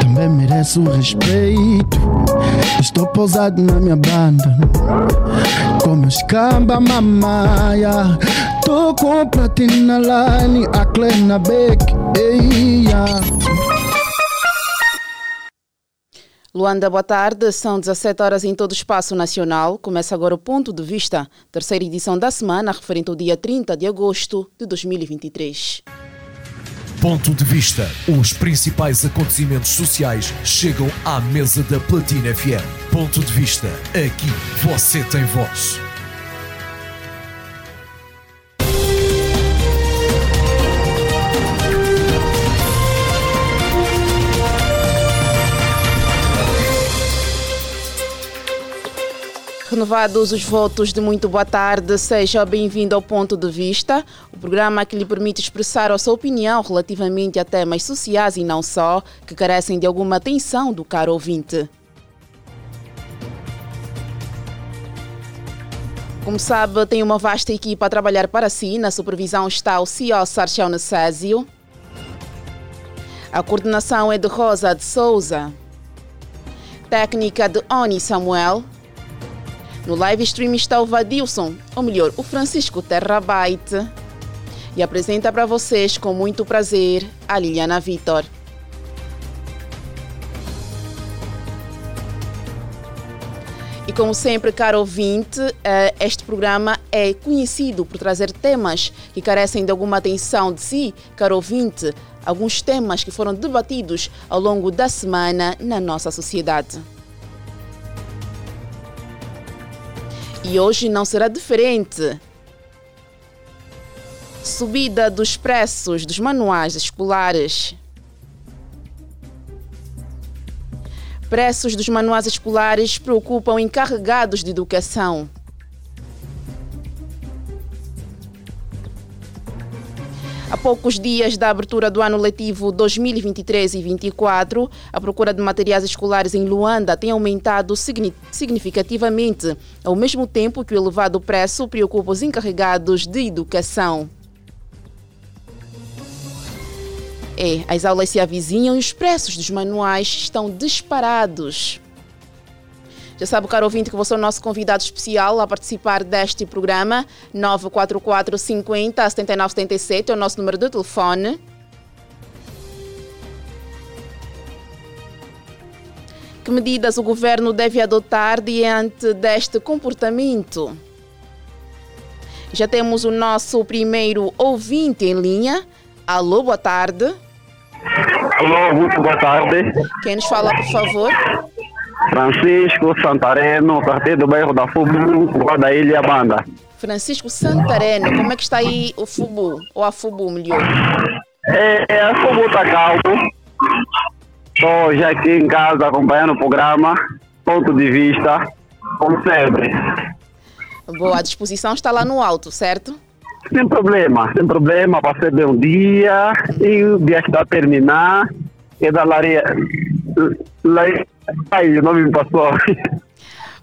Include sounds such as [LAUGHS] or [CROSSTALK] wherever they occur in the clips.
também merece o respeito. Estou pousado na minha banda, como escamba mamaya. Tô com platina line, a Clena Beck, eia. Luanda, boa tarde. São 17 horas em todo o espaço nacional. Começa agora o Ponto de Vista, terceira edição da semana, referente ao dia 30 de agosto de 2023. Ponto de Vista. Os principais acontecimentos sociais chegam à mesa da Platina FM. Ponto de Vista. Aqui você tem voz. Renovados os votos de muito boa tarde, seja bem-vindo ao Ponto de Vista, o programa que lhe permite expressar a sua opinião relativamente a temas sociais e não só, que carecem de alguma atenção do caro ouvinte. Como sabe, tem uma vasta equipa a trabalhar para si. Na supervisão está o CEO Sarchel Necésio. A coordenação é de Rosa de Souza. Técnica de Oni Samuel. No live stream está o Vadilson, ou melhor, o Francisco Terrabyte. E apresenta para vocês com muito prazer a Liliana Vitor. E como sempre, caro ouvinte, eh, este programa é conhecido por trazer temas que carecem de alguma atenção de si, caro ouvinte, alguns temas que foram debatidos ao longo da semana na nossa sociedade. E hoje não será diferente. Subida dos preços dos manuais escolares. Preços dos manuais escolares preocupam encarregados de educação. A poucos dias da abertura do ano letivo 2023 e 2024, a procura de materiais escolares em Luanda tem aumentado significativamente, ao mesmo tempo que o elevado preço preocupa os encarregados de educação. É, as aulas se avizinham e os preços dos manuais estão disparados. Já sabe, caro ouvinte, que você é o nosso convidado especial a participar deste programa. 944 50 79 77 é o nosso número de telefone. Que medidas o governo deve adotar diante deste comportamento? Já temos o nosso primeiro ouvinte em linha. Alô, boa tarde. Alô, muito boa tarde. Quem nos fala, por favor? Francisco Santareno, partido do bairro da Fubu, da Ilha Banda. Francisco Santareno, como é que está aí o Fubu? Ou a Fubu, melhor? É, é a Fubu está calmo. Estou já aqui em casa acompanhando o programa, ponto de vista, como sempre. Boa, a disposição está lá no alto, certo? Sem problema, sem problema, passei bem um dia e o dia que está a terminar, é da Laria. Ai, o nome me passou.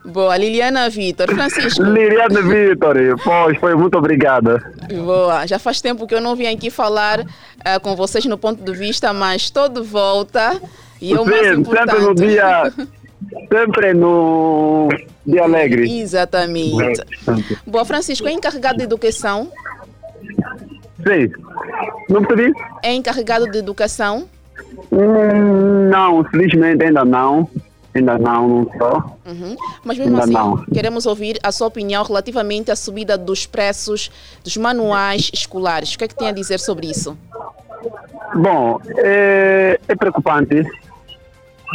Boa, Liliana Vitor. Francisco. Liliana Vitor, pois, foi muito obrigada. Boa, já faz tempo que eu não vim aqui falar uh, com vocês no ponto de vista, mas estou de volta e é o mais importante. Sempre no dia, [LAUGHS] sempre no dia alegre. Exatamente. Boa, Francisco, é encarregado de educação? Sim. Não pedi? É encarregado de educação? Hum, não, felizmente ainda não. Ainda não, não sou. Uhum. Mas mesmo ainda assim, não. queremos ouvir a sua opinião relativamente à subida dos preços dos manuais escolares. O que é que tem a dizer sobre isso? Bom, é, é preocupante.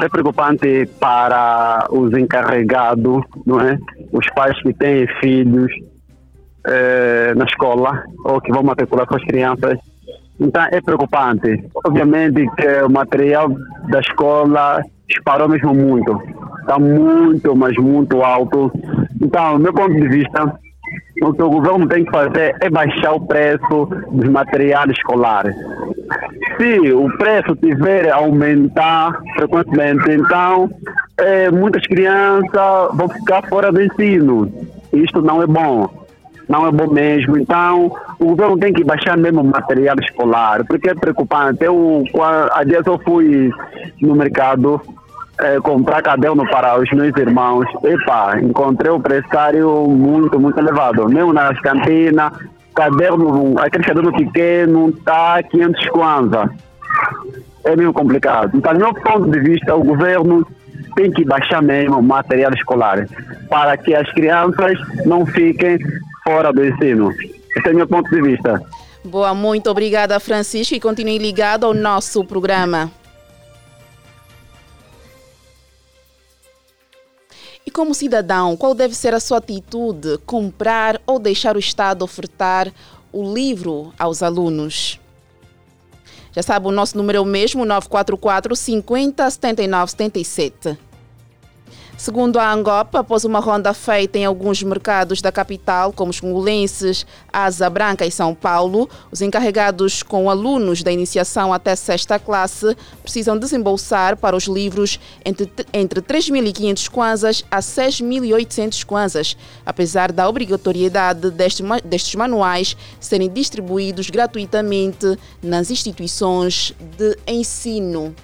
É preocupante para os encarregados, não é? Os pais que têm filhos é, na escola ou que vão matricular suas crianças então é preocupante. Obviamente que o material da escola disparou mesmo muito. Está muito, mas muito alto. Então, do meu ponto de vista, o que o governo tem que fazer é baixar o preço dos materiais escolares. Se o preço tiver a aumentar frequentemente, então é, muitas crianças vão ficar fora do ensino. Isto não é bom. Não é bom mesmo. Então, o governo tem que baixar mesmo o material escolar, porque é preocupante. Eu, há dias eu fui no mercado é, comprar caderno para os meus irmãos. Epa, encontrei o pressário muito, muito elevado. Mesmo nas cantinas, caderno, aquele caderno pequeno está 500 kwanza. É meio complicado. Então, do meu ponto de vista, o governo tem que baixar mesmo o material escolar para que as crianças não fiquem fora do ensino. Esse é meu ponto de vista. Boa, muito obrigada, Francisco, e continue ligado ao nosso programa. E como cidadão, qual deve ser a sua atitude? Comprar ou deixar o Estado ofertar o livro aos alunos? Já sabe, o nosso número é o mesmo, 944 50 79 77. Segundo a Angopa, após uma ronda feita em alguns mercados da capital, como os congolenses, Asa Branca e São Paulo, os encarregados com alunos da iniciação até sexta classe precisam desembolsar para os livros entre, entre 3.500 kwanzas a 6.800 kwanzas, apesar da obrigatoriedade destes manuais serem distribuídos gratuitamente nas instituições de ensino.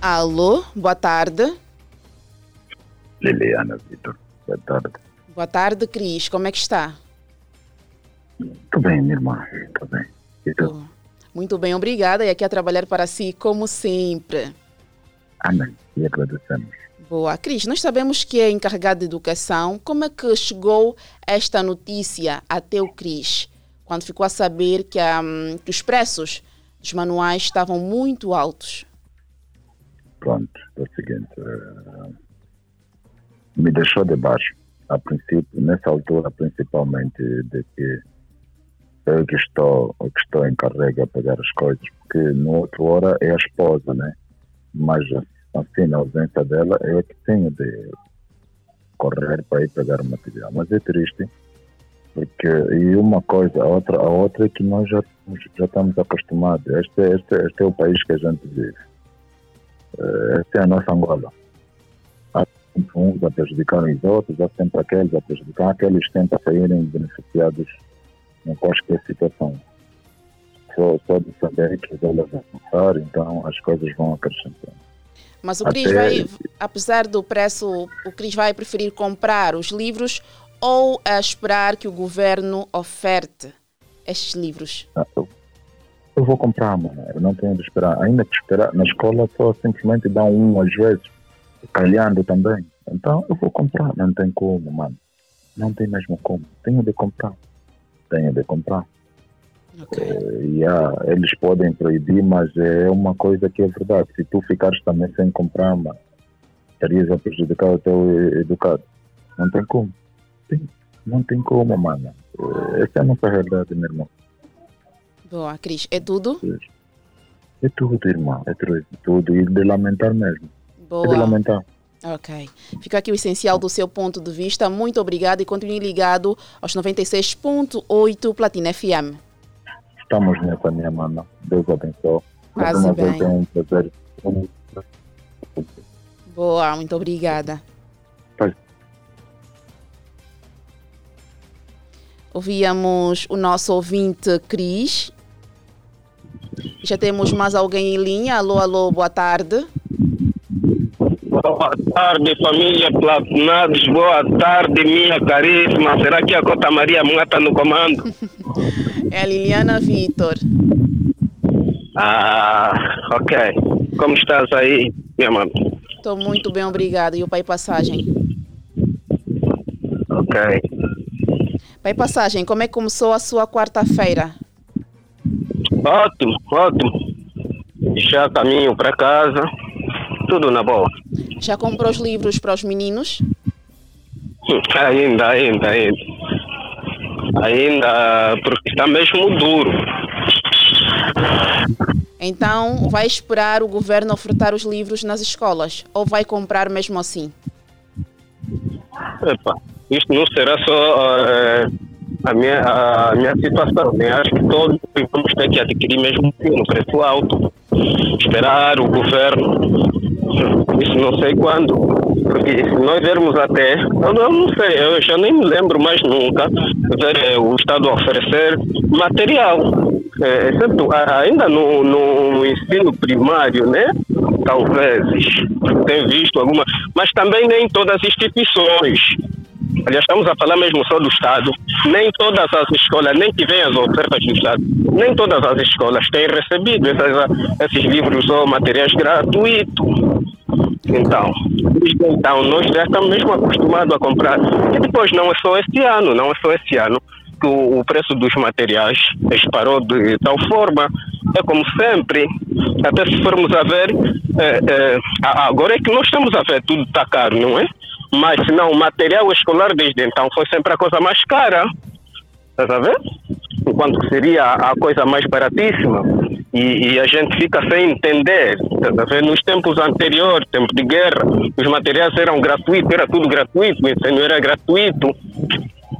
Alô, boa tarde. Liliana Vitor, boa tarde. Boa tarde, Cris. Como é que está? Tudo bem, minha irmã. Tudo bem. Muito bem, obrigada. E aqui a trabalhar para si, como sempre. Amém. E agradecemos. Boa. Cris, nós sabemos que é encarregado de educação. Como é que chegou esta notícia até o Cris? Quando ficou a saber que, um, que os preços dos manuais estavam muito altos? Pronto, é o seguinte. Uh, me deixou de baixo. A princípio, nessa altura, principalmente, de que eu que estou, que estou encarregue a pegar as coisas, porque no outro hora é a esposa, né? Mas assim, na ausência dela, é que tenho de correr para ir pegar o material. Mas é triste, porque e uma coisa, a outra, a outra é que nós já, já estamos acostumados. Este, este, este é o país que a gente vive esta é a nossa Angola. Há sempre uns a prejudicar os outros, há sempre aqueles a prejudicar, aqueles tentam saírem beneficiados em qualquer situação. Só, só de saber que vão passar, então as coisas vão acrescentando. Mas o Cris Até... vai, apesar do preço, o Cris vai preferir comprar os livros ou esperar que o governo oferte estes livros? Ah, eu vou comprar, mano. Eu não tenho de esperar. Ainda que esperar. Na escola só simplesmente dá um às vezes, calhando também. Então eu vou comprar. Não tem como, mano. Não tem mesmo como. Tenho de comprar. Tenho de comprar. Okay. É, yeah, eles podem proibir, mas é uma coisa que é verdade. Se tu ficares também sem comprar, mano, estarias a prejudicar o teu educado. Não tem como. Tem, não tem como, mano. É, essa é a nossa realidade, meu irmão. Boa, Cris. É tudo? É tudo, irmão. É tudo. tudo. E de lamentar mesmo. Boa. É de lamentar. Ok. Fica aqui o essencial do seu ponto de vista. Muito obrigado e continue ligado aos 96.8 Platina FM. Estamos nessa, minha mana. Deus abençoe. Uma bem. é um prazer. Boa, muito obrigada. Ouvíamos o nosso ouvinte Cris já temos mais alguém em linha. Alô, alô, boa tarde. Boa tarde, família Platinados. Boa tarde, minha caríssima. Será que a Cota Maria Mata no comando? [LAUGHS] é a Liliana Vitor. Ah, ok. Como estás aí, minha mãe? Estou muito bem, obrigado. E o pai passagem? Ok. Pai passagem, como é que começou a sua quarta-feira? Ótimo, ótimo. Já caminho para casa, tudo na boa. Já comprou os livros para os meninos? Ainda, ainda, ainda. Ainda, porque está mesmo duro. Então, vai esperar o governo ofertar os livros nas escolas ou vai comprar mesmo assim? Epa, isto não será só uh, a minha, a minha situação. Né? Acho que todos vamos ter que adquirir mesmo no preço alto, esperar o governo Isso não sei quando. Porque se nós vermos até, eu não, não sei, eu já nem me lembro mais nunca ver eh, o Estado oferecer material. É, exceto ainda no, no ensino primário, né? Talvez, tem visto alguma, mas também nem todas as instituições. Aliás, estamos a falar mesmo só do Estado. Nem todas as escolas, nem que vêm as ofertas do Estado, nem todas as escolas têm recebido essas, esses livros ou materiais gratuitos. Então, então, nós já estamos mesmo acostumados a comprar. E depois, não é só este ano, não é só este ano que o, o preço dos materiais disparou de tal forma. É como sempre, até se formos a ver, é, é, agora é que nós estamos a ver tudo está caro, não é? Mas não, o material escolar desde então foi sempre a coisa mais cara. Estás a ver? Enquanto seria a coisa mais baratíssima. E, e, a gente fica sem entender. Estás a ver? Nos tempos anteriores, tempo de guerra, os materiais eram gratuitos, era tudo gratuito, o ensino era gratuito.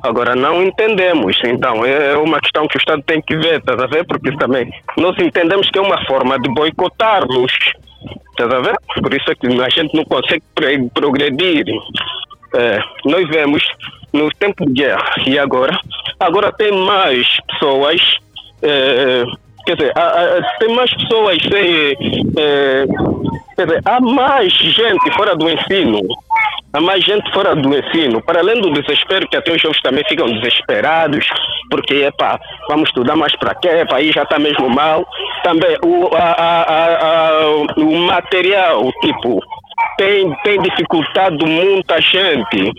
Agora não entendemos, então é uma questão que o Estado tem que ver, estás a ver? Porque também nós entendemos que é uma forma de boicotar-nos Estás a ver? Por isso é que a gente não consegue progredir. É, nós vemos no tempo de guerra e agora, agora tem mais pessoas, é, quer dizer, tem mais pessoas sem, é, quer dizer, há mais gente fora do ensino há mais gente fora do ensino, para além do desespero que até os jovens também ficam desesperados, porque epa, vamos estudar mais para quê? Aí já está mesmo mal. Também o, a, a, a, o material, tipo, tem, tem dificultado muita gente.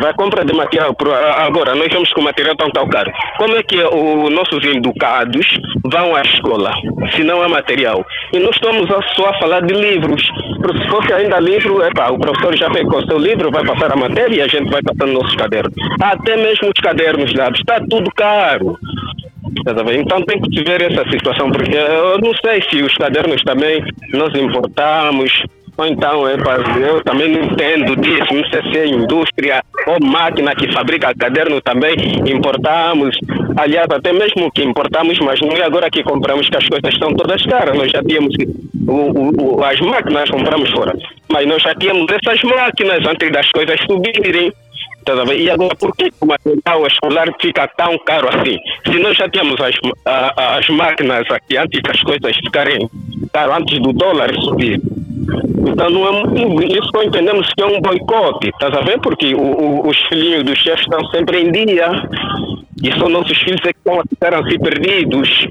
Vai compra de material. Agora, nós que o material está tão caro. Como é que os nossos educados vão à escola se não há material? E nós estamos só a falar de livros. Se fosse ainda livro, epa, o professor já pegou seu livro, vai passar a matéria e a gente vai passando nossos cadernos. Até mesmo os cadernos lá, está tudo caro. Então tem que ver essa situação, porque eu não sei se os cadernos também nós importamos, então, é, eu também não entendo disso, não sei se é indústria ou máquina que fabrica caderno também importamos. Aliás, até mesmo que importamos, mas não é agora que compramos que as coisas estão todas caras. Nós já tínhamos o, o, as máquinas compramos fora. Mas nós já tínhamos essas máquinas antes das coisas subirem. E agora, por que o material escolar fica tão caro assim? Se nós já tínhamos as, as máquinas aqui antes das coisas ficarem caro, antes do dólar subir. Então não é isso que entendemos que é um boicote, estás a ver? Porque o, o, os filhinhos dos chefes estão sempre em dia e são nossos filhos é que estão a ficar assim perdidos.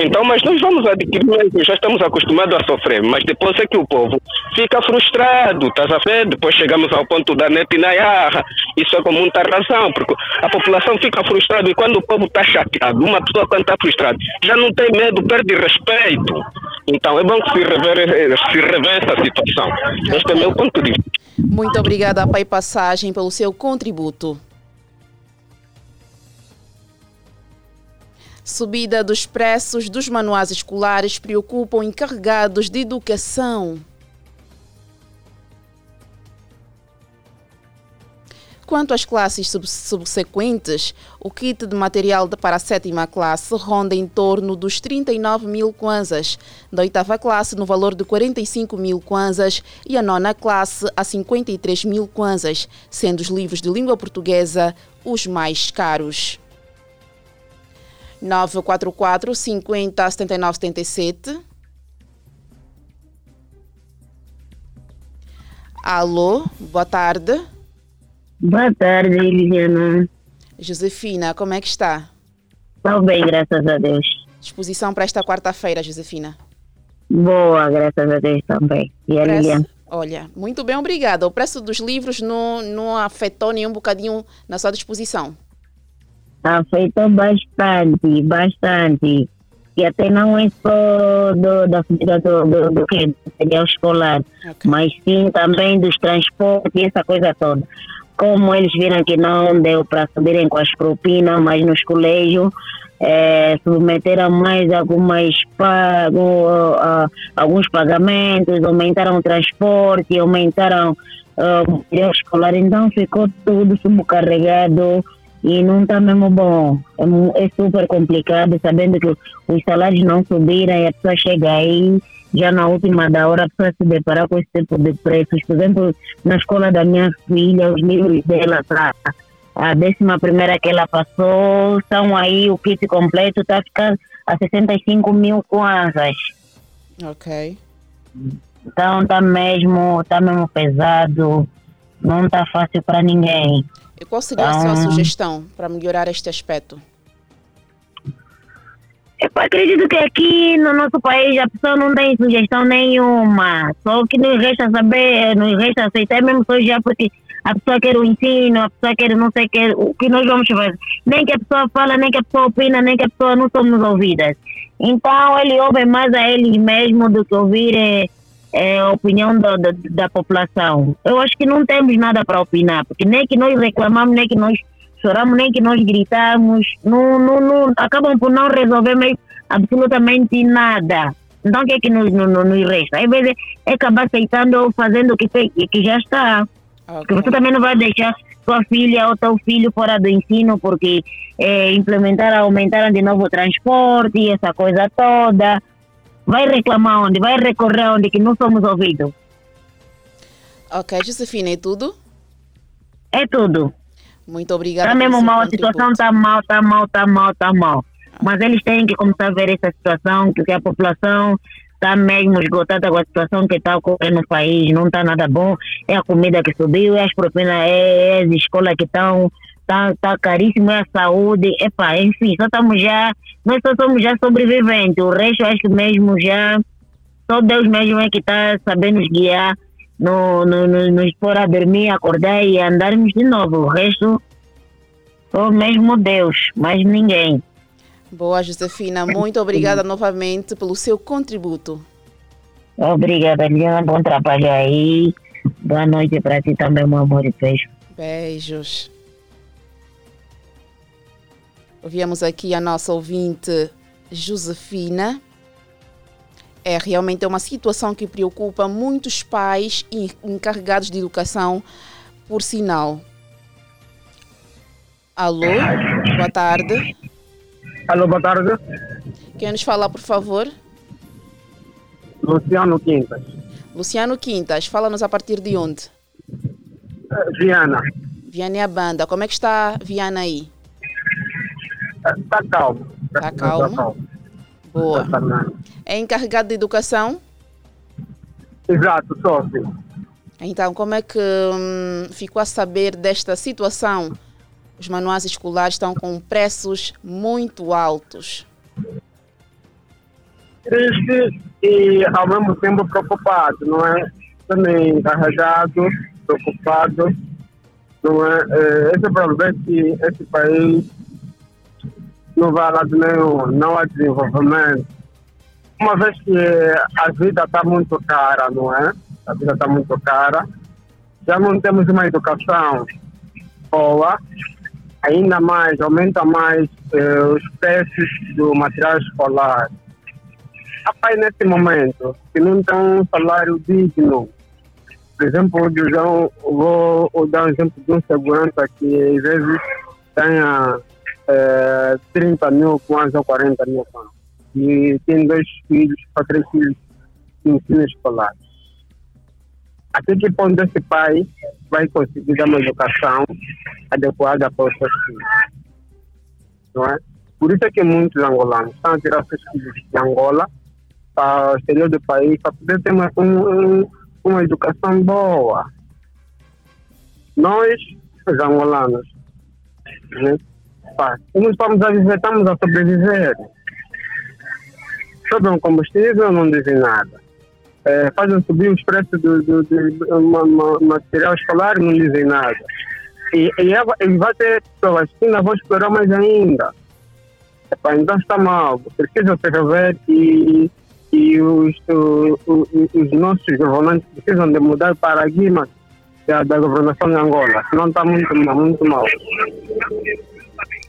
Então, mas nós vamos adquirir mesmo, já estamos acostumados a sofrer, mas depois é que o povo fica frustrado, estás a ver? Depois chegamos ao ponto da net na yarra, isso é com muita razão, porque a população fica frustrada e quando o povo está chateado, uma pessoa quando está frustrada já não tem medo, perde respeito. Então é bom que se rever, se rever essa situação. Este é o meu ponto de vista. Muito obrigada, Pai Passagem, pelo seu contributo. Subida dos preços dos manuais escolares preocupam encarregados de educação. Quanto às classes subsequentes, o kit de material para a sétima classe ronda em torno dos 39 mil kwanzas, da oitava classe no valor de 45 mil kwanzas e a nona classe a 53 mil kwanzas, sendo os livros de língua portuguesa os mais caros. 944 50 79 77 Alô, boa tarde. Boa tarde, Liliana. Josefina, como é que está? Estou bem, graças a Deus. Disposição para esta quarta-feira, Josefina? Boa, graças a Deus também. E a Liliana? Olha, muito bem, obrigada. O preço dos livros não, não afetou nem um bocadinho na sua disposição? Afetou bastante, bastante. E até não é só do, da subida do, do, do, do material escolar, okay. mas sim também dos transportes e essa coisa toda como eles viram que não deu para subirem com as propinas, mas nos colégios é, submeteram mais algumas pago, uh, alguns pagamentos, aumentaram o transporte, aumentaram uh, o material escolar, então ficou tudo subcarregado e não está mesmo bom. É, é, super complicado, sabendo que os salários não subiram e a pessoa chega aí já na última da hora para se deparar com esse tipo de preços. Por exemplo, na escola da minha filha, os livros dela para a décima primeira que ela passou, são aí o kit completo, está ficando a 65 mil kwanzas. Ok. Então está mesmo, tá mesmo pesado, não está fácil para ninguém. E qual seria a sua então, sugestão para melhorar este aspecto? Eu acredito que aqui no nosso país a pessoa não tem sugestão nenhuma. Só que nos resta saber, nos resta aceitar mesmo só já porque a pessoa quer o ensino, a pessoa quer não sei o que, o que nós vamos fazer. Nem que a pessoa fala, nem que a pessoa opina, nem que a pessoa não somos ouvidas. Então ele ouve mais a eles mesmo do que ouvir é, a opinião da, da, da população. Eu acho que não temos nada para opinar, porque nem que nós reclamamos, nem que nós choramos, nem que nós gritamos, não, não, não, acabam por não resolver absolutamente nada. Então o que é que nos, nos, nos resta? Às vezes é acabar aceitando ou fazendo o que, que já está. Okay. Porque você também não vai deixar sua filha ou seu filho fora do ensino porque é, implementaram, aumentaram de novo o transporte, essa coisa toda. Vai reclamar onde? Vai recorrer onde que não somos ouvidos. Ok, Josefina, é tudo? É tudo. Muito obrigada. Está mesmo mal, a situação está mal, está mal, está mal, está mal. Mas eles têm que começar a ver essa situação, que a população está mesmo esgotada com a situação que está ocorrendo no país, não está nada bom. É a comida que subiu, é as propinas, é, é as escolas que estão, está tá caríssimo, é a saúde, epá, enfim, só estamos já, nós só somos já sobreviventes, o resto acho que mesmo já, só Deus mesmo é que está sabendo nos guiar no, no, no, nos pôr a dormir, acordar e andarmos de novo. O resto, só mesmo Deus, mais ninguém. Boa, Josefina. Muito obrigada novamente pelo seu contributo. Obrigada, Liana. Bom trabalho aí. Boa noite para ti também, meu amor e beijo. Beijos. Ouvimos aqui a nossa ouvinte Josefina é realmente uma situação que preocupa muitos pais e encarregados de educação, por sinal. Alô, boa tarde. Alô, boa tarde. Quem nos fala, por favor? Luciano Quintas. Luciano Quintas, fala-nos a partir de onde? Uh, Viana. Viana é a banda. Como é que está Viana aí? Está uh, calmo. Está calmo? Tá calmo. Boa. É encarregado de educação? Exato, só sim. Então, como é que hum, ficou a saber desta situação? Os manuais escolares estão com preços muito altos. Triste e ao mesmo tempo preocupado, não é? Também encarregado, preocupado, não é? Eh, esse problema é que esse país não vai lá nenhum, não há desenvolvimento. Uma vez que a vida está muito cara, não é? A vida está muito cara, já não temos uma educação boa, ainda mais, aumenta mais eh, os preços do material escolar. Rapaz, nesse momento, que não tem um salário digno, por exemplo, vou, vou dar um exemplo de um segurança que às vezes tenha é, 30 mil quase ou 40 mil pounds. E tem dois filhos, para três filhos de ensino escolar. Até que ponto esse pai vai conseguir dar uma educação adequada para os seus filhos? Não é? Por isso é que muitos angolanos estão a tirar seus filhos de Angola para o exterior do país para poder ter uma, um, uma educação boa. Nós, os angolanos, né? Pá, não estamos a viver, estamos a sobreviver. Sobre um combustível não dizem nada. É, fazem subir os preços do, do, do, do material escolar não dizem nada. E, e, é, e vai ter pessoas que ainda vão explorar mais ainda. Epá, então está mal. Precisa se rever e, e os, os, os, nossos governantes precisam de mudar o paradigma da, da governação de Angola. Senão está muito muito mal.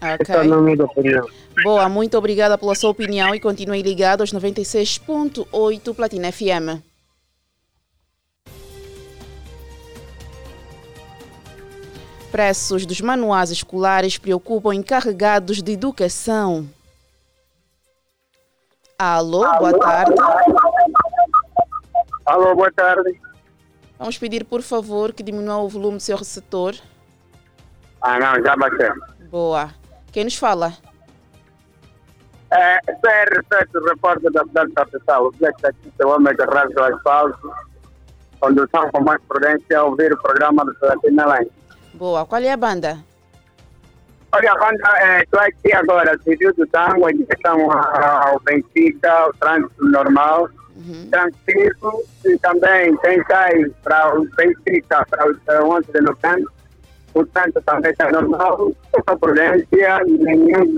Ok. É Boa, muito obrigada pela sua opinião e continue ligado aos 96.8 Platina FM. Preços dos manuais escolares preocupam encarregados de educação. Alô, boa tarde. Alô, boa tarde. Vamos pedir, por favor, que diminua o volume do seu receptor. Ah, não, já baixei. Boa. Quem nos fala? É, CR7, repórter da cidade capital. O Black Taxista, o homem de rádio asfalto. Condução com mais prudência, ouvir o programa do Platina Line. Boa. Qual é a banda? Olha, quando é, estou aqui agora, civil do tango, em direção ao Benfica, o trânsito normal. Uhum. Trânsito e também tem sai para o Benfica, para o 11 de novembro. O trânsito também está normal, com prudência, nenhum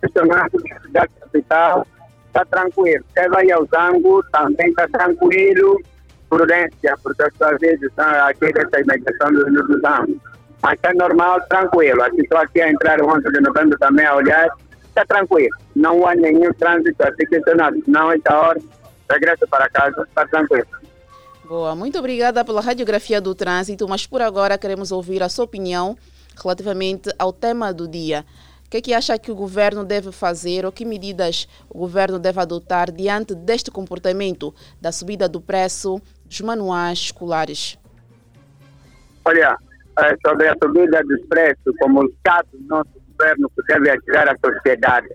funcionando da capital. Está tranquilo. Quem vai ao Zango também está tranquilo, prudência, porque as suas vezes estão aqui dessa imigração do, Zango. Mas está normal, tranquilo. Aqui estou aqui a entrar o 11 de novembro também a olhar, está tranquilo. Não há nenhum trânsito assim questionado. Não, esta hora, regresso para casa, está tranquilo. Boa, muito obrigada pela radiografia do trânsito, mas por agora queremos ouvir a sua opinião relativamente ao tema do dia. O que é que acha que o governo deve fazer ou que medidas o governo deve adotar diante deste comportamento da subida do preço dos manuais escolares? Olha, eh, sobre a subida dos preços, como o Estado, nosso governo, deve ajudar a sociedade.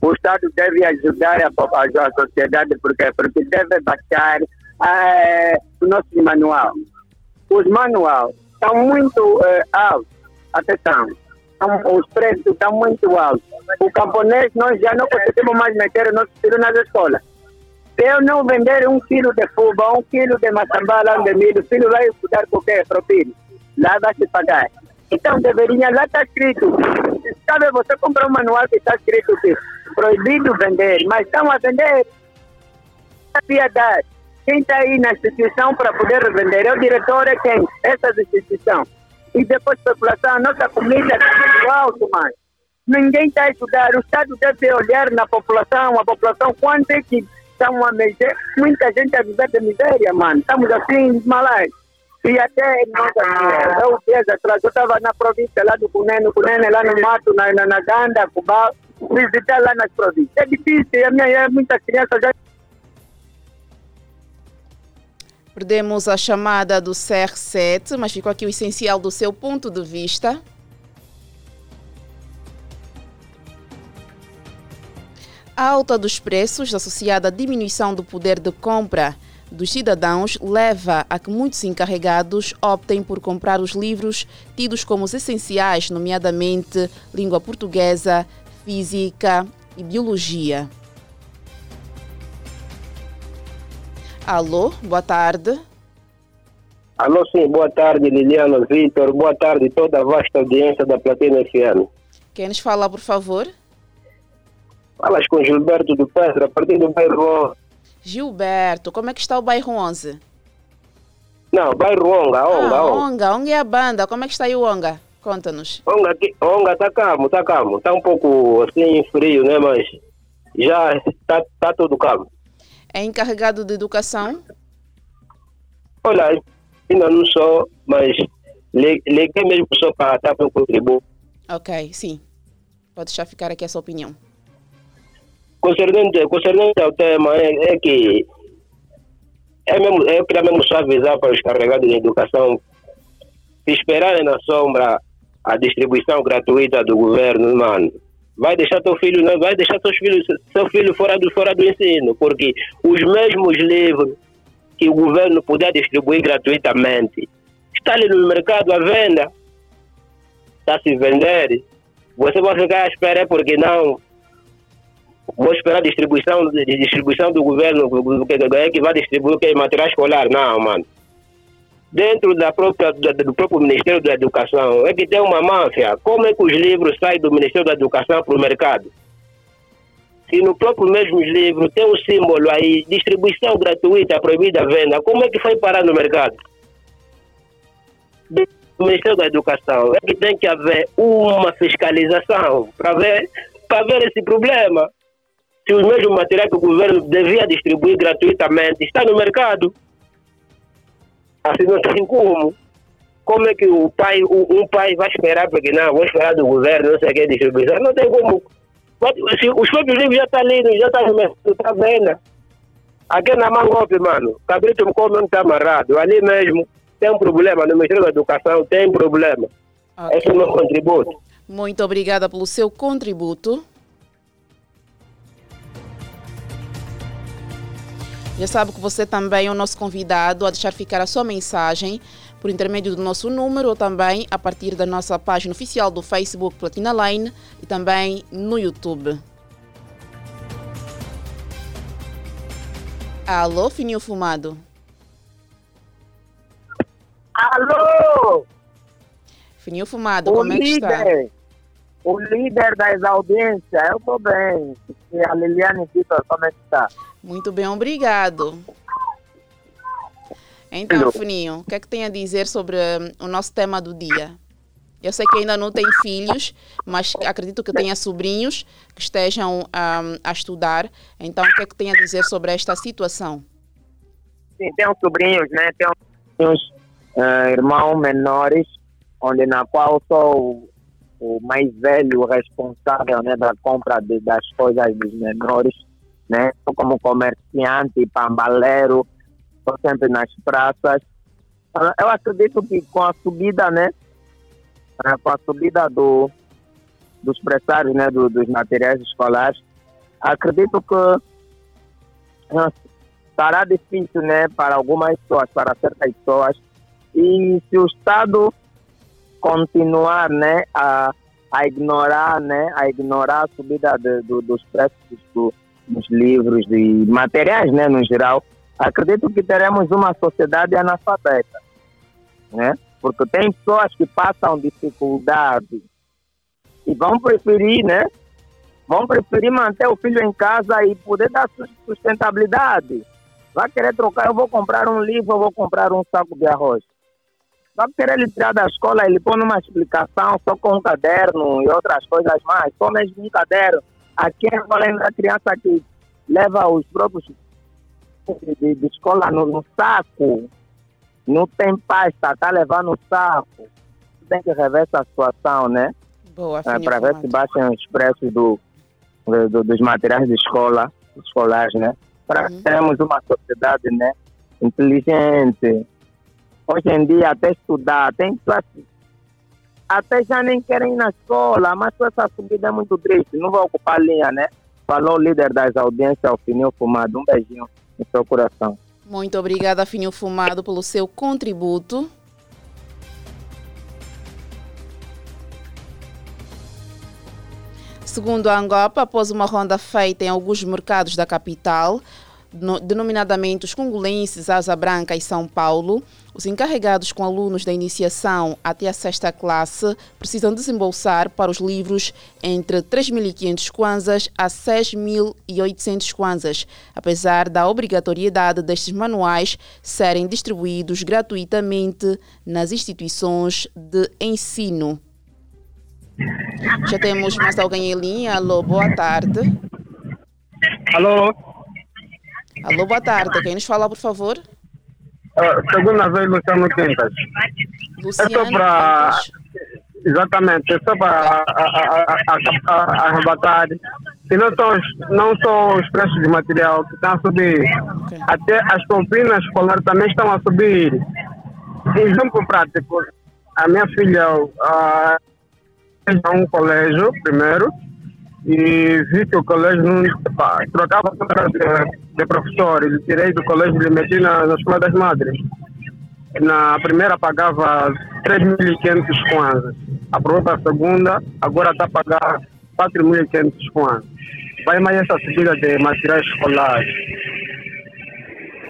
O Estado deve ajudar a, a, a sociedade porque, porque deve baixar eh, o nosso manual. Os manuais estão muito eh, altos, atenção, os preços estão muito altos. O camponês, nós já não conseguimos mais meter o nosso filho nas escolas. Se eu não vender um quilo de fuba, um quilo de maçambá, um de milho, o filho vai estudar qualquer propílio. Lá vai se pagar. Então deveria, lá está escrito. Sabe, você compra um manual que está escrito que proibido vender, mas estão a vender. A piedade. Quem está aí na instituição para poder vender é o diretor, é quem? Essas instituições. E depois população, a nossa comida muito alto, mano. Ninguém está a estudar. O Estado deve olhar na população, a população, quanto é que estão a mexer. Muita gente a viver de miséria, mano. Estamos assim, malais. E até, nossa, eu dias atrás, eu estava na província lá do Cunene, Cunene lá no mato, na, na, na Ganda, Cuba, visitar lá nas províncias. É difícil, a minha, muitas crianças já Perdemos a chamada do CR7, mas ficou aqui o essencial do seu ponto de vista. A alta dos preços, associada à diminuição do poder de compra dos cidadãos, leva a que muitos encarregados optem por comprar os livros tidos como os essenciais, nomeadamente língua portuguesa, física e biologia. Alô, boa tarde. Alô, sim, boa tarde, Liliana Vitor. Boa tarde, toda a vasta audiência da Platina FM. Quem nos fala, por favor? Falas com Gilberto do Pedro, a partir do bairro. Gilberto, como é que está o bairro 11? Não, bairro Onga, Onga, ah, Onga. Onga, Onga é a banda. Como é que está aí o Onga? Conta-nos. Onga, aqui- Onga tá calmo, tá calmo. Tá um pouco assim frio, né? Mas já tá, tá tudo calmo. É encarregado de educação? Olha, ainda não sou, mas li- liguei mesmo só para dar meu contributo. Ok, sim. Pode já ficar aqui a sua opinião. Concernente, concernente ao tema, é, é que é mesmo, eu queria mesmo só avisar para os carregados de educação esperarem na sombra a distribuição gratuita do governo, mano, vai deixar teu filho, não vai deixar seus filhos, seu filho fora do, fora do ensino, porque os mesmos livros que o governo puder distribuir gratuitamente está ali no mercado à venda, está a se vender, você vai ficar à espera porque não vou esperar a distribuição, distribuição do governo que, que, vai distribuir que é material escolar. Não, mano. Dentro da própria, do próprio Ministério da Educação é que tem uma máfia. Como é que os livros saem do Ministério da Educação para o mercado? Se no próprio mesmo livro tem um símbolo aí, distribuição gratuita, proibida a venda, como é que foi parar no mercado? Do Ministério da Educação é que tem que haver uma fiscalização para ver, ver esse problema se os mesmos materiais que o governo devia distribuir gratuitamente está no mercado. Assim não tem como. Como é que o pai, um pai vai esperar, porque não, vou esperar do governo, não sei o que, distribuição. Não tem como. Mas, se os próprios livros já estão ali, já estão mercado, está à venda. Aqui na Mangope, mano, cabrito me come está amarrado. Ali mesmo tem um problema, no Ministério da Educação tem problema. Okay. Esse é o meu contributo. Muito obrigada pelo seu contributo. Já sabe que você também é o nosso convidado a deixar ficar a sua mensagem por intermédio do nosso número ou também a partir da nossa página oficial do Facebook Platina Line e também no YouTube. Alô, Fininho Fumado. Alô! Fininho Fumado, o como é que líder, está? O líder das audiências, eu estou bem. A Liliane Vitor, como é que está? Muito bem, obrigado. Então, Fininho, o que é que tem a dizer sobre hum, o nosso tema do dia? Eu sei que ainda não tem filhos, mas acredito que tenha sobrinhos que estejam um, a estudar. Então, o que é que tem a dizer sobre esta situação? Sim, tenho sobrinhos, né? Tenho uns uh, irmãos menores, onde na qual sou o, mais velho responsável né, da compra de, das coisas dos menores. Né? Sou como comerciante, pambaleiro, estou sempre nas praças. Eu acredito que com a subida, né? Né, com a subida do, dos pressários né, do, dos materiais escolares, acredito que estará difícil né, para algumas pessoas, para certas pessoas, e se o Estado continuar né, a, a ignorar né, a ignorar a subida de, do, dos preços do, dos livros e materiais né, no geral, acredito que teremos uma sociedade analfabeta. Né? porque tem pessoas que passam dificuldade e vão preferir, né? Vão preferir manter o filho em casa e poder dar sustentabilidade. Vai querer trocar, eu vou comprar um livro, eu vou comprar um saco de arroz. Vai querer ele tirar da escola, ele põe uma explicação só com um caderno e outras coisas mais, só mesmo um caderno. Aqui é a criança que leva os próprios de, de, escola no, no saco, não tem pasta, está levando o saco. Tem que rever essa situação, né? Boa, é, Para ver se baixam os preços do, do, dos materiais de escola, escolares, né? Para uhum. termos uma sociedade, né? Inteligente. Hoje em dia, até estudar, tem pessoas até já nem querem ir na escola, mas essa subida é muito triste. Não vou ocupar linha, né? Falou o líder das audiências, Fininho Fumado. Um beijinho no seu coração. Muito obrigada, Fininho Fumado, pelo seu contributo. Segundo a Angopa, após uma ronda feita em alguns mercados da capital, denominadamente os congolenses Asa Branca e São Paulo, os encarregados com alunos da iniciação até a sexta classe precisam desembolsar para os livros entre 3.500 kwanzas a 6.800 kwanzas, apesar da obrigatoriedade destes manuais serem distribuídos gratuitamente nas instituições de ensino. Já temos mais alguém em linha. Alô, boa tarde. Alô? Alô, boa tarde. Quem nos fala, por favor? Uh, segunda vez, Luciano Quintas. Luciano é só para. Exatamente, é só para arrebatar. E não só, não só os preços de material que estão a subir, okay. até as propinas escolares também estão a subir. Exemplo prático: a minha filha uh, um colégio, primeiro, e vi que o colégio não pá, trocava de, de professor. Ele tirei do colégio e meti na, na Escola das Madres. Na primeira pagava 3.500 kwanzas. Aprovou para a segunda, agora está a pagar 4.500 kwanzas. Vai mais essa subida de materiais escolares.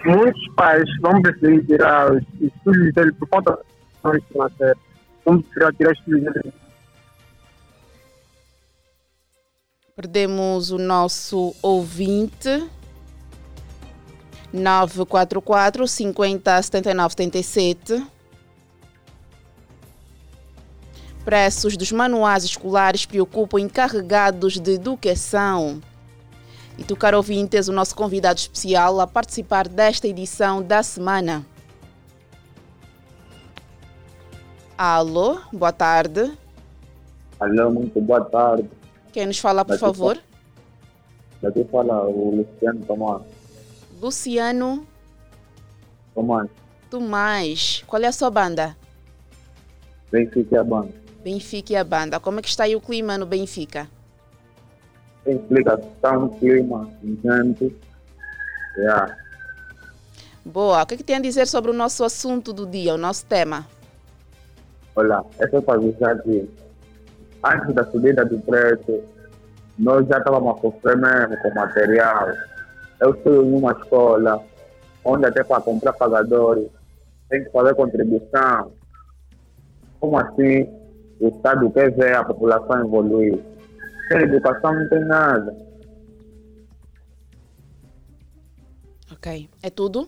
Muitos pais vão preferir tirar os, os filhos dele por falta de financeira. Vão preferir tirar os filhos dele Perdemos o nosso ouvinte. 944 50 79 77. Preços dos manuais escolares preocupam encarregados de educação. E tu, caro ouvintes, o nosso convidado especial a participar desta edição da semana. Alô, boa tarde. Alô, muito boa tarde. Quer nos falar, por daqui favor? Daqui fala o Luciano Tomás. Luciano Tomás. Tomás. Qual é a sua banda? Benfica e a banda. Benfica e a banda. Como é que está aí o clima no Benfica? Explica, está um clima quente. Yeah. Boa. O que, é que tem a dizer sobre o nosso assunto do dia, o nosso tema? Olha, é só para avisar que antes da subida do preço, nós já estávamos a sofrer mesmo com material. Eu estou em uma escola onde até para comprar pagadores tem que fazer contribuição. Como assim o Estado quer ver a população evoluir? Sem educação não tem nada. Ok. É tudo?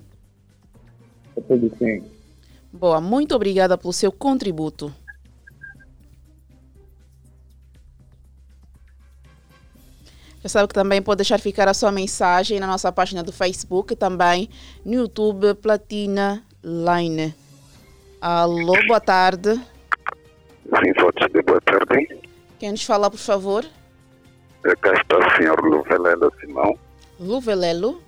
É tudo sim. Boa. Muito obrigada pelo seu contributo. Já sabe que também pode deixar ficar a sua mensagem na nossa página do Facebook, também no YouTube Platina Line. Alô, boa tarde. Sim, pode ser boa tarde. Quem nos fala, por favor? É, cá está o senhor Luvelela Simão. Luvelelo.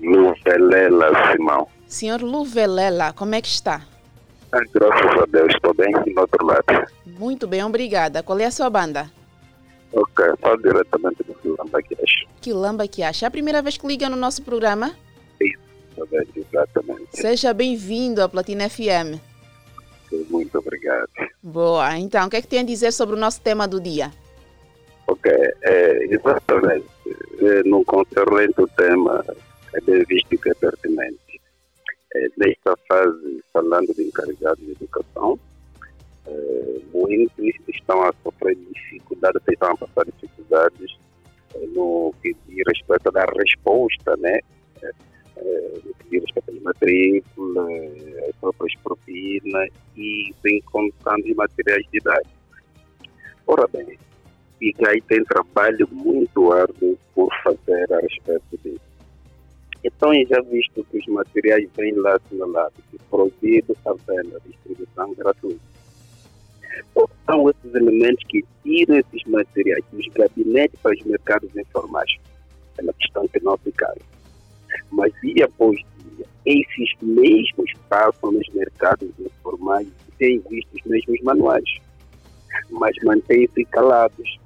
Luvelela Simão. Senhor Luvelela, como é que está? Ah, graças a Deus, estou bem do outro lado. Muito bem, obrigada. Qual é a sua banda? Ok, falo diretamente do Quilamba Queixa. Quilamba que acha. É a primeira vez que liga no nosso programa? Exatamente. Seja bem-vindo à Platina FM. Muito obrigado. Boa. Então, o que é que tem a dizer sobre o nosso tema do dia? Ok, é, exatamente. É, no concernente o tema, é bem visto que é pertinente. É, nesta fase, falando de encarregados de educação, é, muitos estão a sofrer dificuldades, estão a passar dificuldades é, no que diz respeito à resposta, né? É, é, no que diz respeito às matrículas, às próprias propinas e sem contando de materiais idade. Ora bem, e aí tem trabalho muito árduo por fazer a respeito disso. Então, já visto que os materiais vêm lá assinalados, produzidos à venda, distribuição gratuita. São esses elementos que tiram esses materiais dos gabinetes para os mercados informais. É uma questão que não ficaram. Mas dia após dia, esses mesmos passam nos mercados informais e têm visto os mesmos manuais, mas mantêm-se calados.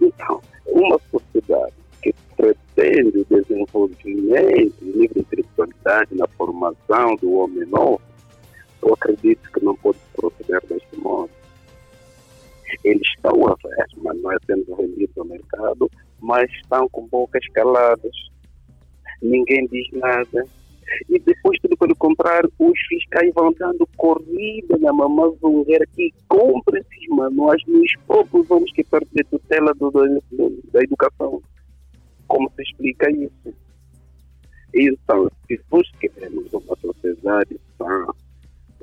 Então, uma sociedade que pretende o desenvolvimento, de intelectualidade na formação do homem novo, eu acredito que não pode proceder deste modo. Eles estão a ver, mas não é sendo vendido ao mercado, mas estão com bocas caladas. Ninguém diz nada. E depois tudo quando comprar, os fiscais vão dando corrida na mamãe zungueira que compra esses manuais nos próprios homens que perdem tutela do, do, da educação. Como se explica isso? Então, se nós queremos uma sociedade sã,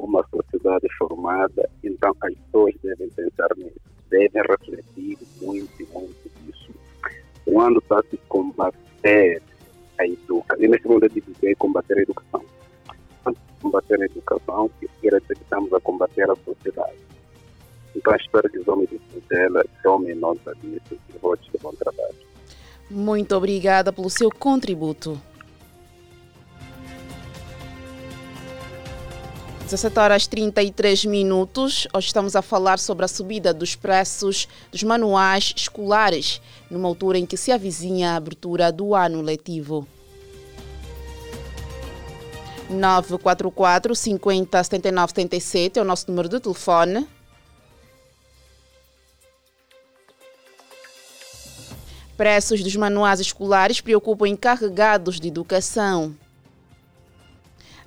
uma sociedade formada, então as pessoas devem pensar nisso, devem refletir muito, muito nisso. Quando está se combater a educação, e neste momento eu digo combater a educação. Quando combater a educação, quer dizer que estamos a combater a sociedade. Então espero que os homens de tutela tomem nota disso e votem de bom trabalho. Muito obrigada pelo seu contributo. 17 horas 33 minutos. Hoje estamos a falar sobre a subida dos preços dos manuais escolares, numa altura em que se avizinha a abertura do ano letivo. 944 50 79 77 é o nosso número de telefone. Preços dos manuais escolares preocupam encarregados de educação.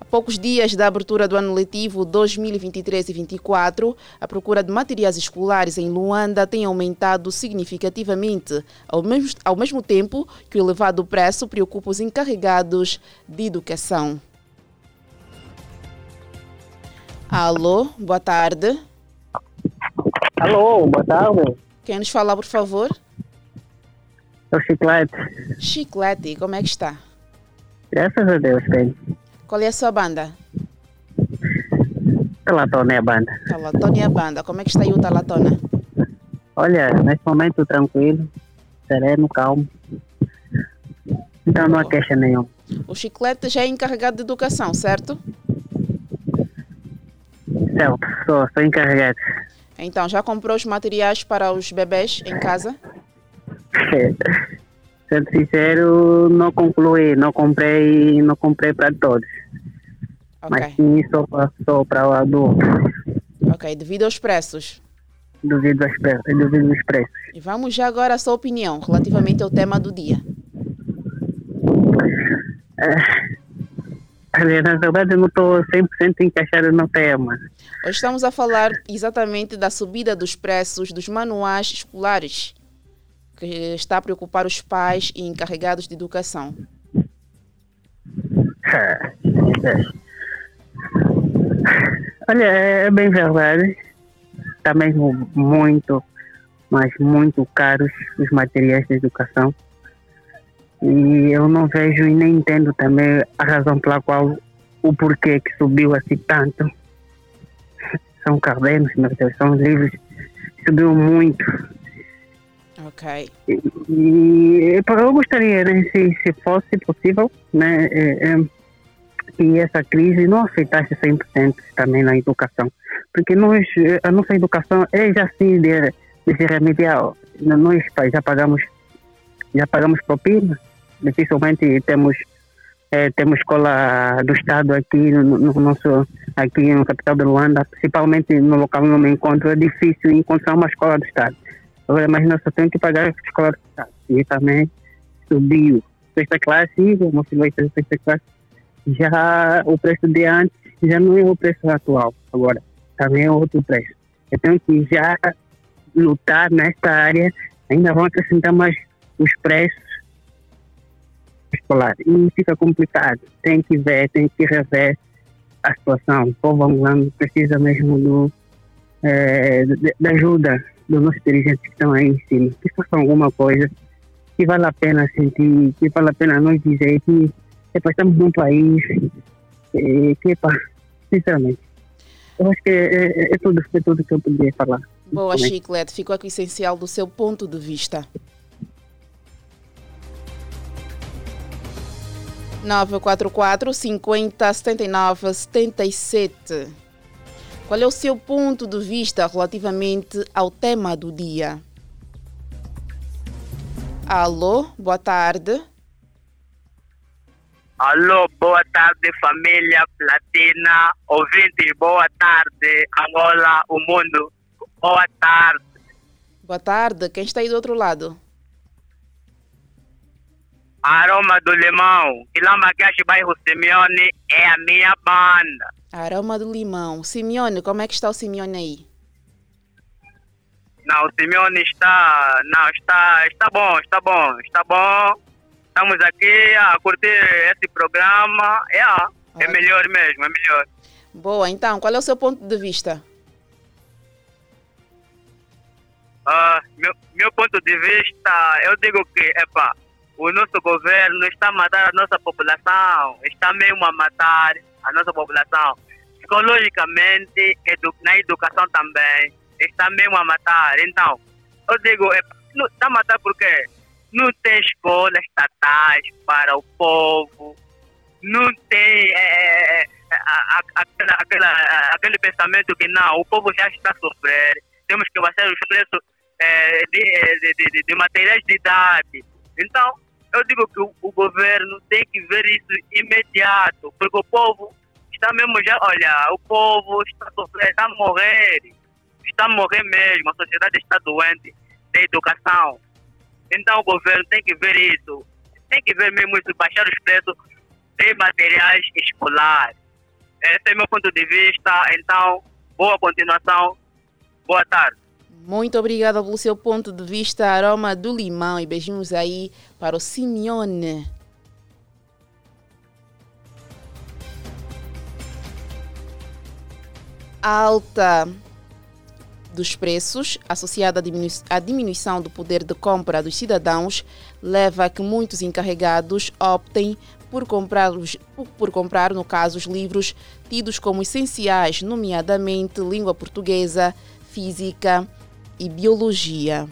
A poucos dias da abertura do ano letivo 2023 e 2024, a procura de materiais escolares em Luanda tem aumentado significativamente, ao mesmo, ao mesmo tempo que o elevado preço preocupa os encarregados de educação. Alô, boa tarde. Alô, boa tarde. Quem nos fala, por favor? É o Chiclete. Chiclete, como é que está? Graças a Deus, bem. Qual é a sua banda? Talatona é a banda. Talatona é a banda. Como é que está aí o Talatona? Olha, nesse momento tranquilo, sereno, calmo. Então não há queixa nenhuma. O Chiclete já é encarregado de educação, certo? Certo, sou, sou encarregado. Então, já comprou os materiais para os bebês em casa? [LAUGHS] Sendo sincero, não concluí, não comprei, não comprei para todos. Mas sim só para só para o adulto. Ok, devido aos preços. Devido aos, pre devido aos preços. E vamos já agora à sua opinião relativamente ao tema do dia. É, na verdade, eu não estou 100% encaixado no tema. Hoje estamos a falar exatamente da subida dos preços dos manuais escolares, que está a preocupar os pais e encarregados de educação. [LAUGHS] É, é. Olha, é bem verdade. Está mesmo muito, mas muito caros os materiais de educação. E eu não vejo e nem entendo também a razão pela qual o porquê que subiu assim tanto. São cadernos, meu Deus, são livros. Subiu muito. Ok. E, e eu gostaria, né, se, se fosse possível, né, é, é, que essa crise não afetasse 100% também na educação. Porque nós, a nossa educação é já assim de, de se remediar. Nós já pagamos, já pagamos propina, dificilmente temos é, temos escola do Estado aqui no, no, nosso aqui no capital de Luanda, principalmente no local onde eu me encontro, é difícil encontrar uma escola do Estado. Agora, imagina, só tenho que pagar a escola do. E também subiu. Sexta classe, meu filho vai sexta classe, já o preço de antes já não é o preço atual. Agora, também é outro preço. Eu tenho que já lutar nesta área, ainda vão acrescentar mais os preços escolar. E fica complicado. Tem que ver, tem que rever a situação. O povo angolano precisa mesmo do, é, da ajuda dos nossos dirigentes que estão aí em cima. Que façam alguma coisa que vale a pena sentir, que vale a pena nós dizer que epa, estamos num país é, que, epa, sinceramente, eu acho que é, é, é, tudo, é tudo que eu podia falar. Boa, Chiclete. Ficou aqui essencial do seu ponto de vista. 944 50 79 77. Qual é o seu ponto de vista relativamente ao tema do dia? Alô, boa tarde. Alô, boa tarde, família Platina, ouvintes, boa tarde, Angola, o mundo, boa tarde. Boa tarde, quem está aí do outro lado? Aroma do Limão, Quilamba Cash Bairro Simeone é a minha banda. Aroma do Limão. Simeone, como é que está o Simeone aí? Não, o Simeone está, não, está, está bom, está bom, está bom. Estamos aqui a curtir esse programa. É, é melhor mesmo, é melhor. Boa, então, qual é o seu ponto de vista? Uh, meu, meu ponto de vista, eu digo que, epa, o nosso governo está a matar a nossa população, está mesmo a matar a nossa população. Psicologicamente, edu na educação também, está mesmo a matar. Então, eu digo, é, não, está a matar porque não tem escolas estatais para o povo, não tem é, é, é a, a, aquela, aquele pensamento que não, o povo já está a sofrer, temos que baixar os preços é, de, de, de, de materiais idade. Então, eu digo que o, o, governo tem que ver isso imediato, porque o povo está mesmo já, olha, o povo está sofrendo, está a morrer, está a morrer mesmo, a sociedade está doente da educação. Então o governo tem que ver isso, tem que ver mesmo isso, baixar os preços de materiais escolares. Esse é meu ponto de vista, então, boa continuação, boa tarde. Muito obrigada pelo seu ponto de vista, aroma do limão. E beijinhos aí para o Simeone. Alta dos preços, associada à diminuição do poder de compra dos cidadãos, leva a que muitos encarregados optem por comprar, por comprar, no caso, os livros tidos como essenciais, nomeadamente língua portuguesa, física, e biologia.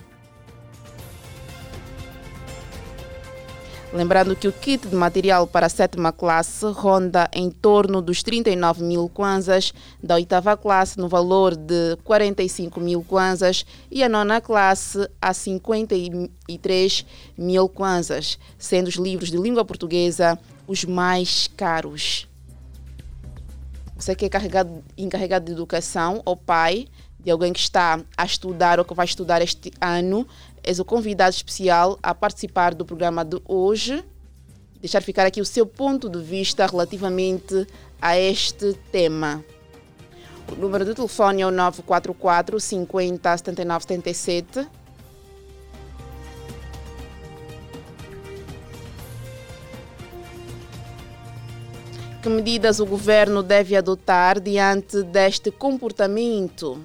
Lembrando que o kit de material para a sétima classe ronda em torno dos 39 mil kwanzas, da oitava classe no valor de 45 mil kwanzas e a nona classe a 53 mil kwanzas, sendo os livros de língua portuguesa os mais caros. Você que é encarregado, encarregado de educação ou pai de alguém que está a estudar ou que vai estudar este ano, és o convidado especial a participar do programa de hoje. Deixar ficar aqui o seu ponto de vista relativamente a este tema. O número de telefone é o 944 50 79 77. Que medidas o governo deve adotar diante deste comportamento?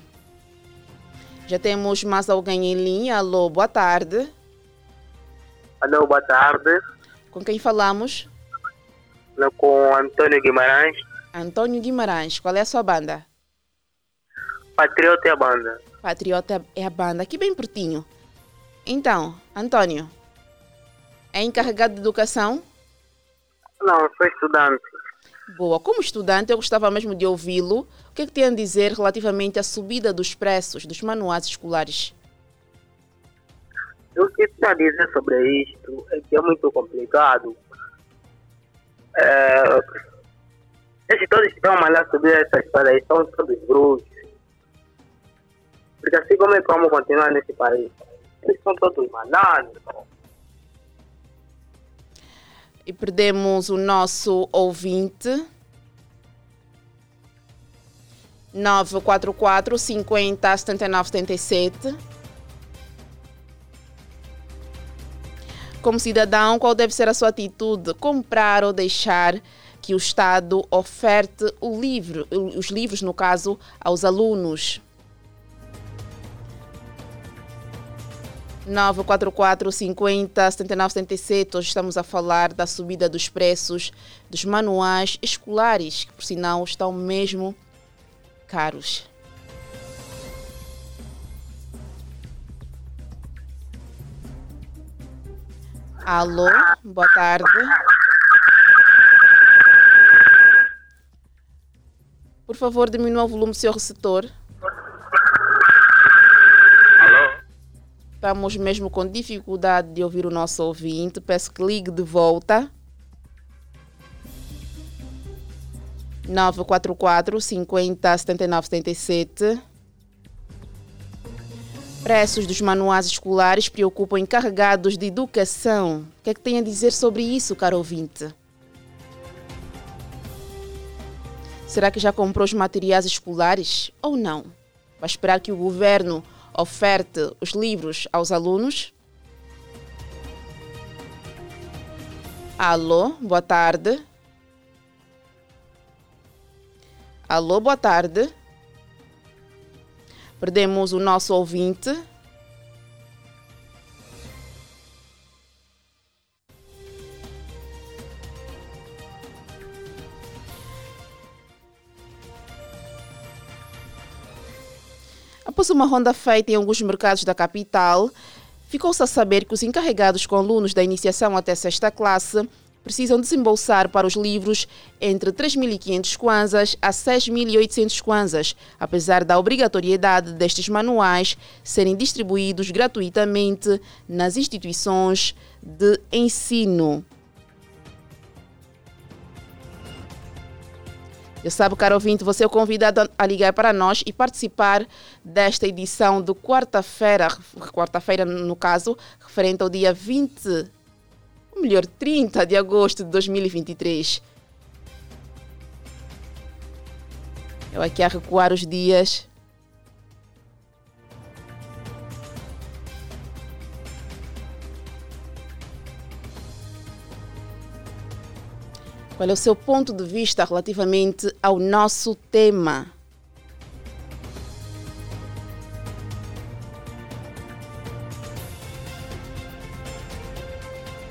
Já temos mais alguém em linha. Alô, boa tarde. Alô, boa tarde. Com quem falamos? Com Antônio Guimarães. Antônio Guimarães, qual é a sua banda? Patriota é a banda. Patriota é a banda, aqui bem pertinho. Então, Antônio, é encarregado de educação? Não, sou estudante. Boa, como estudante eu gostava mesmo de ouvi-lo que, é que tem a dizer relativamente à subida dos preços dos manuais escolares? O que tem a dizer sobre isto é que é muito complicado. É, esses todos que estão a subir essa história aí são todos bruxos. Porque assim como é que vamos continuar nesse país? Eles são todos malados. E perdemos o nosso ouvinte. 944 50 79 77. Como cidadão, qual deve ser a sua atitude? Comprar ou deixar que o Estado oferte livro, os livros, no caso, aos alunos? 944 50 79 77. Hoje estamos a falar da subida dos preços dos manuais escolares, que por sinal estão mesmo caros. Alô, boa tarde. Por favor, diminua o volume do seu receptor. Estamos mesmo com dificuldade de ouvir o nosso ouvinte. Peço que ligue de volta. 944 50 79 77. Preços dos manuais escolares preocupam encarregados de educação. O que é que tem a dizer sobre isso, caro ouvinte? Será que já comprou os materiais escolares ou não? Vai esperar que o governo oferte os livros aos alunos? Alô, boa tarde. Alô, boa tarde. Perdemos o nosso ouvinte. Após uma ronda feita em alguns mercados da capital, ficou-se a saber que os encarregados com alunos da iniciação até sexta classe precisam desembolsar para os livros entre 3.500 kwanzas a 6.800 kwanzas, apesar da obrigatoriedade destes manuais serem distribuídos gratuitamente nas instituições de ensino. Já sabe, caro ouvinte, você é convidado a ligar para nós e participar desta edição de quarta-feira, quarta-feira no caso, referente ao dia 20 ou melhor, 30 de agosto de 2023. Eu aqui a recuar os dias. Qual é o seu ponto de vista relativamente ao nosso tema?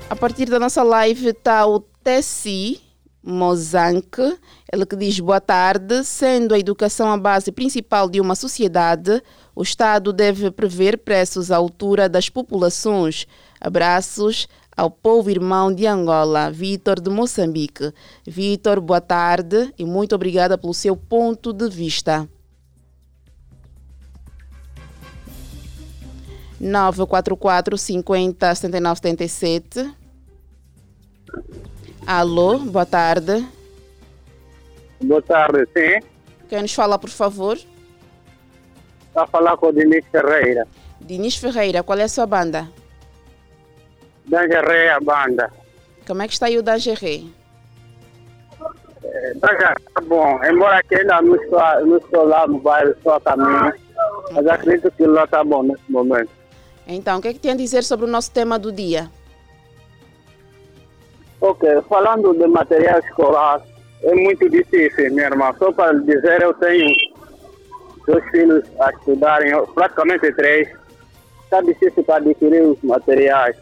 A partir da nossa live está o Tessi Mozanque, ele que diz boa tarde. Sendo a educação a base principal de uma sociedade, o Estado deve prever preços à altura das populações. Abraços ao povo irmão de Angola, Vitor de Moçambique. Vitor, boa tarde e muito obrigada pelo seu ponto de vista. 944 50 79 77. Alô, boa tarde. Boa tarde, sim. Quem nos fala, por favor? Está a falar com o Diniz Ferreira. Diniz Ferreira, qual é a sua banda? Dangeré, a banda. Como é que está aí o Dangeré? Está tá bom, embora que ainda não estou, não estou lá no bairro, estou a caminho, mas acredito que lá está bom nesse momento. Então, o que é que tem a dizer sobre o nosso tema do dia? Ok, falando de material escolar, é muito difícil, minha irmã. Só para dizer, eu tenho dois filhos a estudarem, praticamente três. Está difícil para adquirir os materiais.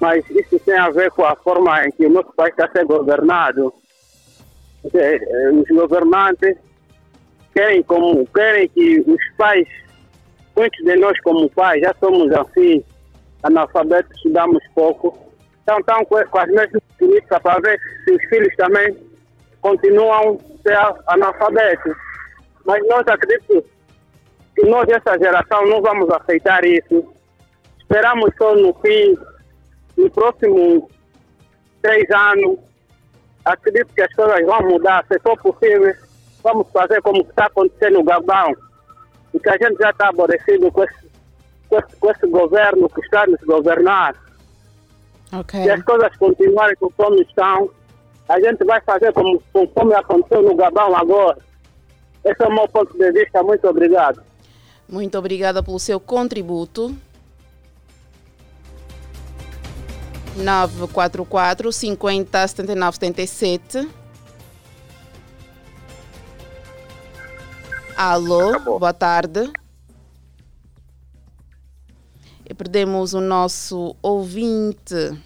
Mas isso tem a ver com a forma em que o nosso país está sendo governado. Eh, os governantes querem, como, querem que os pais, muitos de nós como pais, já somos assim, analfabetos, estudamos pouco. Então estão com, com as mesmas políticas para ver se os filhos também continuam a ser analfabetos. Mas nós acreditamos que nós, essa geração, não vamos aceitar isso. Esperamos só no fim, no próximo três anos, acredito que as coisas vão mudar, se for possível, vamos fazer como está acontecendo no Gabão, e que a gente já está aborrecido com esse, com esse, com esse governo que está nos governar. Ok. Se as coisas continuarem conforme estão, a gente vai fazer como, conforme aconteceu no Gabão agora. Esse é o meu ponto de vista. Muito obrigado. Muito obrigada pelo seu contributo. 944 50 79 77. Alô, boa tarde. E perdemos o nosso ouvinte.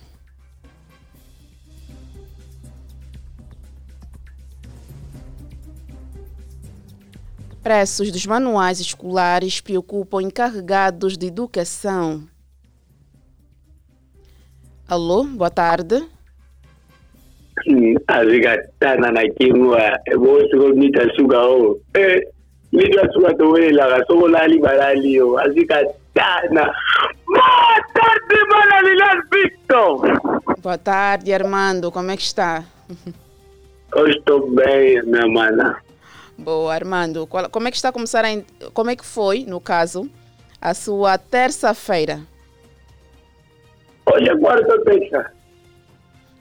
Preços dos manuais escolares preocupam encarregados de educação. Alô, boa tarde. azigatana na kinwa bosoko mita suka o mita suka towelelaka soko lali balali o azigatana boa tarde Manalilas Victor Boa tarde, Armando. Como é que está? eu estou bem minha mana Boa, Armando. Qual- Como é que está a começar a, Como é que foi, no caso, a sua terça-feira? Hoje é quarta-feira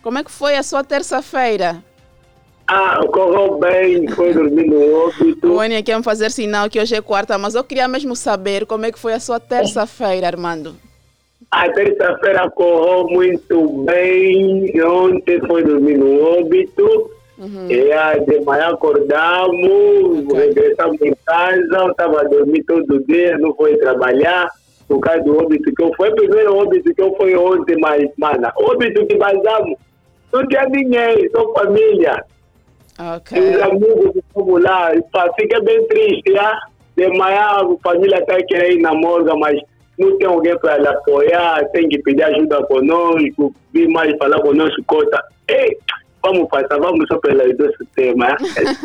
Como é que foi a sua terça-feira? ah correu bem foi dormir no óbito O Enia quer me fazer sinal que hoje é quarta, mas eu queria mesmo saber como é que foi a sua terça-feira, Armando. A terça-feira correu muito bem. Ontem foi dormir no óbito. E aí, de manhã acordamos, regressamos em casa. Eu estava a dormir todo dia, não fui trabalhar. Por causa do óbito que eu fui. O primeiro óbito que eu fui ontem, mas, mana, óbito que vazamos. Não tinha ninguém, só família. Ok. Os amigos que fomos lá. Fiquei bem triste, já. De manhã a família está querendo ir na morga, mas não tem alguém para lhe apoiar, tem que pedir ajuda conosco, vir mais falar conosco, cota. Ei, vamos passar, vamos só pelo nosso tema.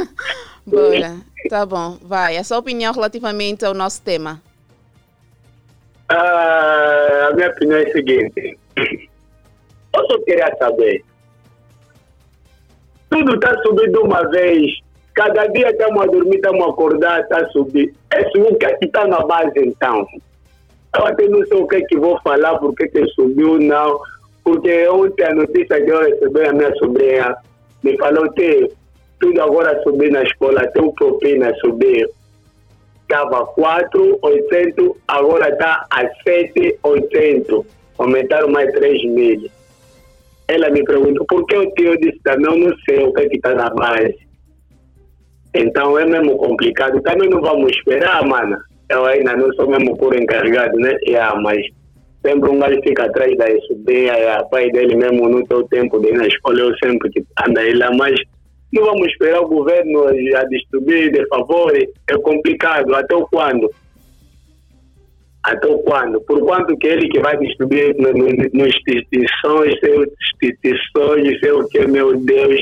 [LAUGHS] Bora. Tá bom, vai. A sua opinião relativamente ao nosso tema. Ah, a minha opinião é a seguinte. Eu só queria saber. Tudo está subindo uma vez. Cada dia estamos a dormir, estamos a acordar, está a subir. Esse o que é que está na base então? Eu até não sei o que é que vou falar, porque que subiu não. Porque ontem a notícia que eu recebi a minha sobrinha me falou que tudo agora subir na escola, até o propina subir estava 4,800, agora está a 7,800. Aumentaram mais 3 mil. Ela me perguntou por que o tio disse também, eu não sei o que é está na base. Então é mesmo complicado. Também não vamos esperar, mano. Eu ainda não sou mesmo por encarregado, né? Yeah, mas sempre um gajo fica atrás da sobrinha, yeah, pai dele mesmo tem o tempo de ir na escola, eu sempre que anda aí lá, mas não vamos esperar o governo a distribuir de favores, é complicado, até quando? Até quando? Por quanto que ele que vai distribuir no, no, no instituições, instituições, sei o que, meu Deus.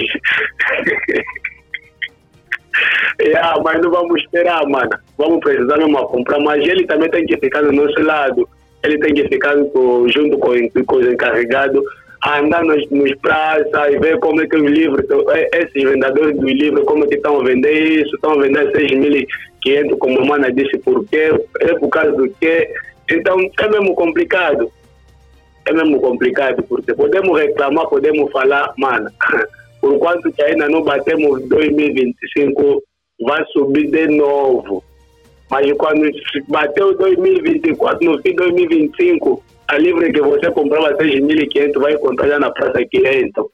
yeah, [LAUGHS] mas não vamos esperar, mano. Vamos precisar mesmo comprar, mas ele também tem que ficar do nosso lado. Ele tem que ficar com, junto com, com os encarregados, andar nos, nos praças e ver como é que os livros, esses vendedores dos livros, como é que estão a vender isso, estão a vender 6.500, como a mana disse, por quê? É por causa do quê? Então é mesmo complicado. É mesmo complicado, porque podemos reclamar, podemos falar, mano, [LAUGHS] por quanto que ainda não batemos 2025, vai subir de novo. Mas quando bateu 2024, no fim de 2025, a livre que você comprava 6.500 vai encontrar já na praça 500.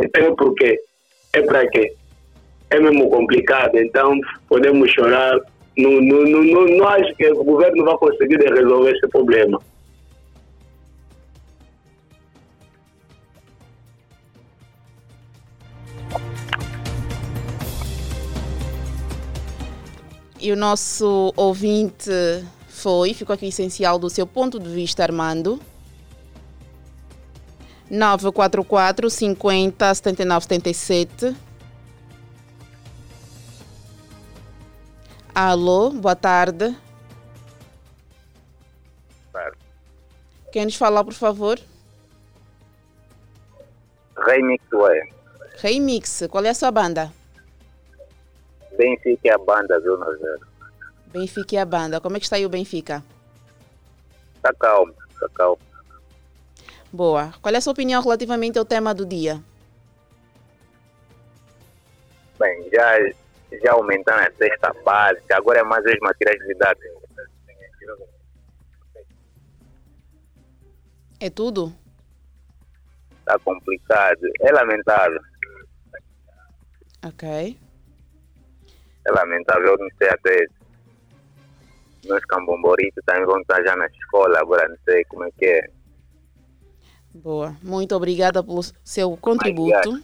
Então é por quê? É para quê? É mesmo complicado. Então podemos chorar. Não, não, não, não acho que o governo vai conseguir resolver esse problema. E o nosso ouvinte foi, ficou aqui essencial do seu ponto de vista, Armando. 944 50 79 77. Alô, boa tarde. Tarde. Quem nos fala, por favor? Remix Way. Remix, qual é a sua banda? Benfica é a banda Zona Zero. Benfica é a banda. Como é que está aí o Benfica? Está calmo, está calmo. Boa. Qual é a sua opinião relativamente ao tema do dia? Bem, já, já aumentaram a sexta base, agora é mais os materiais didáticos. É tudo? Está complicado. É lamentável. Ok. É lamentável, não sei até. Meus cambomboritos também vão estar já na escola, agora não sei como é que é. Boa. Muito obrigada pelo seu contributo.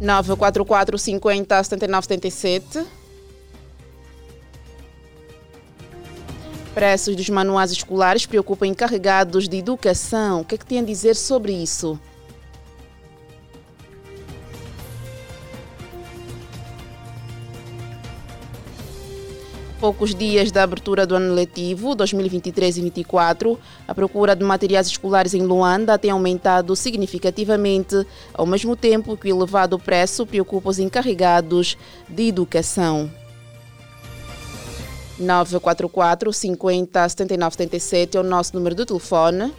Nove setenta e sete. Preços dos manuais escolares preocupam encarregados de educação. O que é que tem a dizer sobre isso? Poucos dias da abertura do ano letivo 2023 e 2024, a procura de materiais escolares em Luanda tem aumentado significativamente, ao mesmo tempo que o elevado preço preocupa os encarregados de educação. 944 50 79 77 é o nosso número de telefone.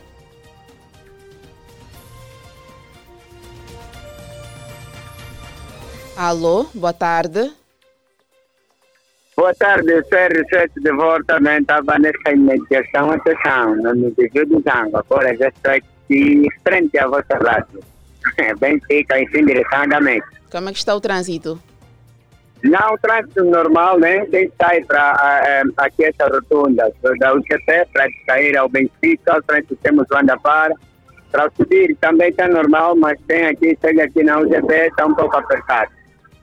Alô, boa tarde. Boa tarde, eu sou R7 de volta, também estava nessa imediação, atenção, no desvio do Zango, agora já estou aqui frente à vossa rádio. Bem fica em direção a Como é que está o trânsito? Não, o trânsito normal, né? Tem que sair para aqui essa rotunda da UCP para sair ao Benfica, frente temos o Andapara. Para subir também está normal, mas tem aqui, chega aqui na UCP, está um pouco apertado.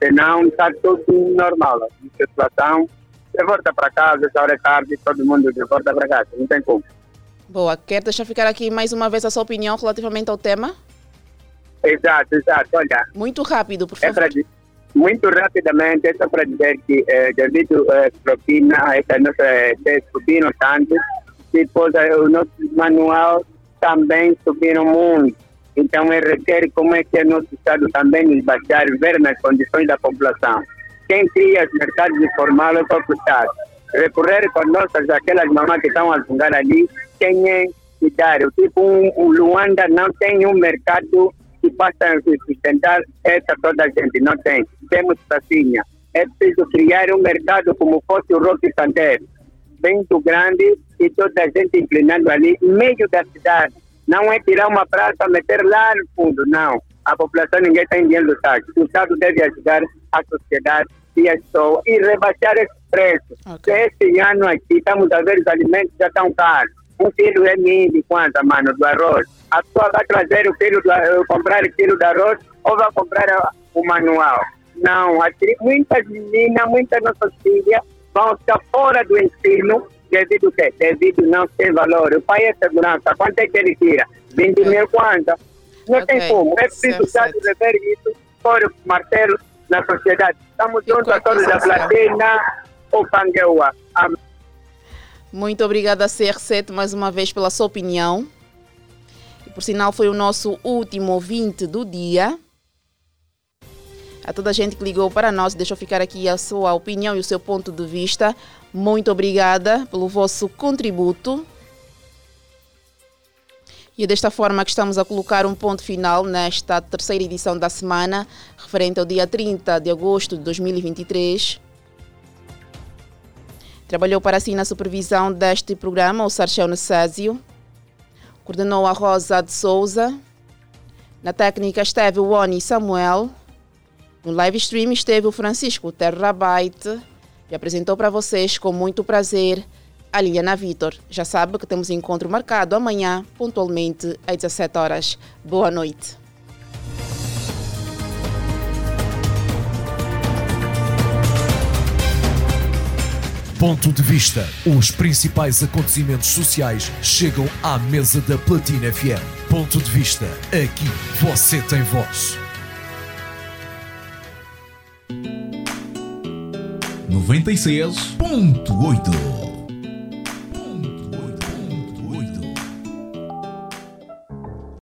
Senão está tudo normal. A situação, de volta para casa, essa hora é tarde, todo mundo volta para casa, não tem como. Boa, quer deixar ficar aqui mais uma vez a sua opinião relativamente ao tema? Exato, exato, olha. Muito rápido, por favor. É pra, muito rapidamente, é só para dizer que eh, devido à eh, propina, essa nossa eh, subiram tanto, depois eh, o nosso manual também subiram muito. Então, é requer como é que o nosso Estado também baixar, ver nas condições da população. Quem cria os mercados informais é o próprio Estado. Recorrer com nossas, aquelas mamães que estão a fungar ali, tem é que dar. Tipo, um, um Luanda não tem um mercado que possa sustentar essa toda a gente. Não tem. Temos facinha. É preciso criar um mercado como fosse o Roque Santeiro. Muito grande e toda a gente inclinando ali, meio da cidade não é tirar uma praça, meter lá no fundo, não. A população ninguém está enviando o táxi. O Estado deve ajudar a sociedade e as pessoas e rebaixar esse preço. Okay. Esse ano aqui estamos a ver os alimentos já estão caros. Um quilo é mil de quanto, mano, do arroz. A pessoa vai trazer o quilo do, comprar o quilo de arroz ou vai comprar o manual. não. Muitas meninas, muitas nossas filhas vão estar fora do ensino devido que Devido não ter valor. O pai é segurança. Quanto é que ele tira? 20 mil quanto? Não okay. tem como. É preciso rever isso por Marcelo na sociedade. Estamos juntos a todos da Platina ou Pangueua. Muito obrigada, CR7, mais uma vez pela sua opinião. E por sinal, foi o nosso último ouvinte do dia. A toda a gente que ligou para nós, deixou ficar aqui a sua opinião e o seu ponto de vista. Muito obrigada pelo vosso contributo. E é desta forma que estamos a colocar um ponto final nesta terceira edição da semana, referente ao dia 30 de agosto de 2023. Trabalhou para si na supervisão deste programa o Sarchel Necésio. Coordenou a Rosa de Souza. Na técnica esteve o Oni Samuel. No live stream esteve o Francisco Terrabyte. E apresentou para vocês com muito prazer a Liliana Vitor. Já sabe que temos encontro marcado amanhã, pontualmente às 17 horas. Boa noite. Ponto de vista. Os principais acontecimentos sociais chegam à mesa da Platina FM. Ponto de vista. Aqui você tem voz. 96.8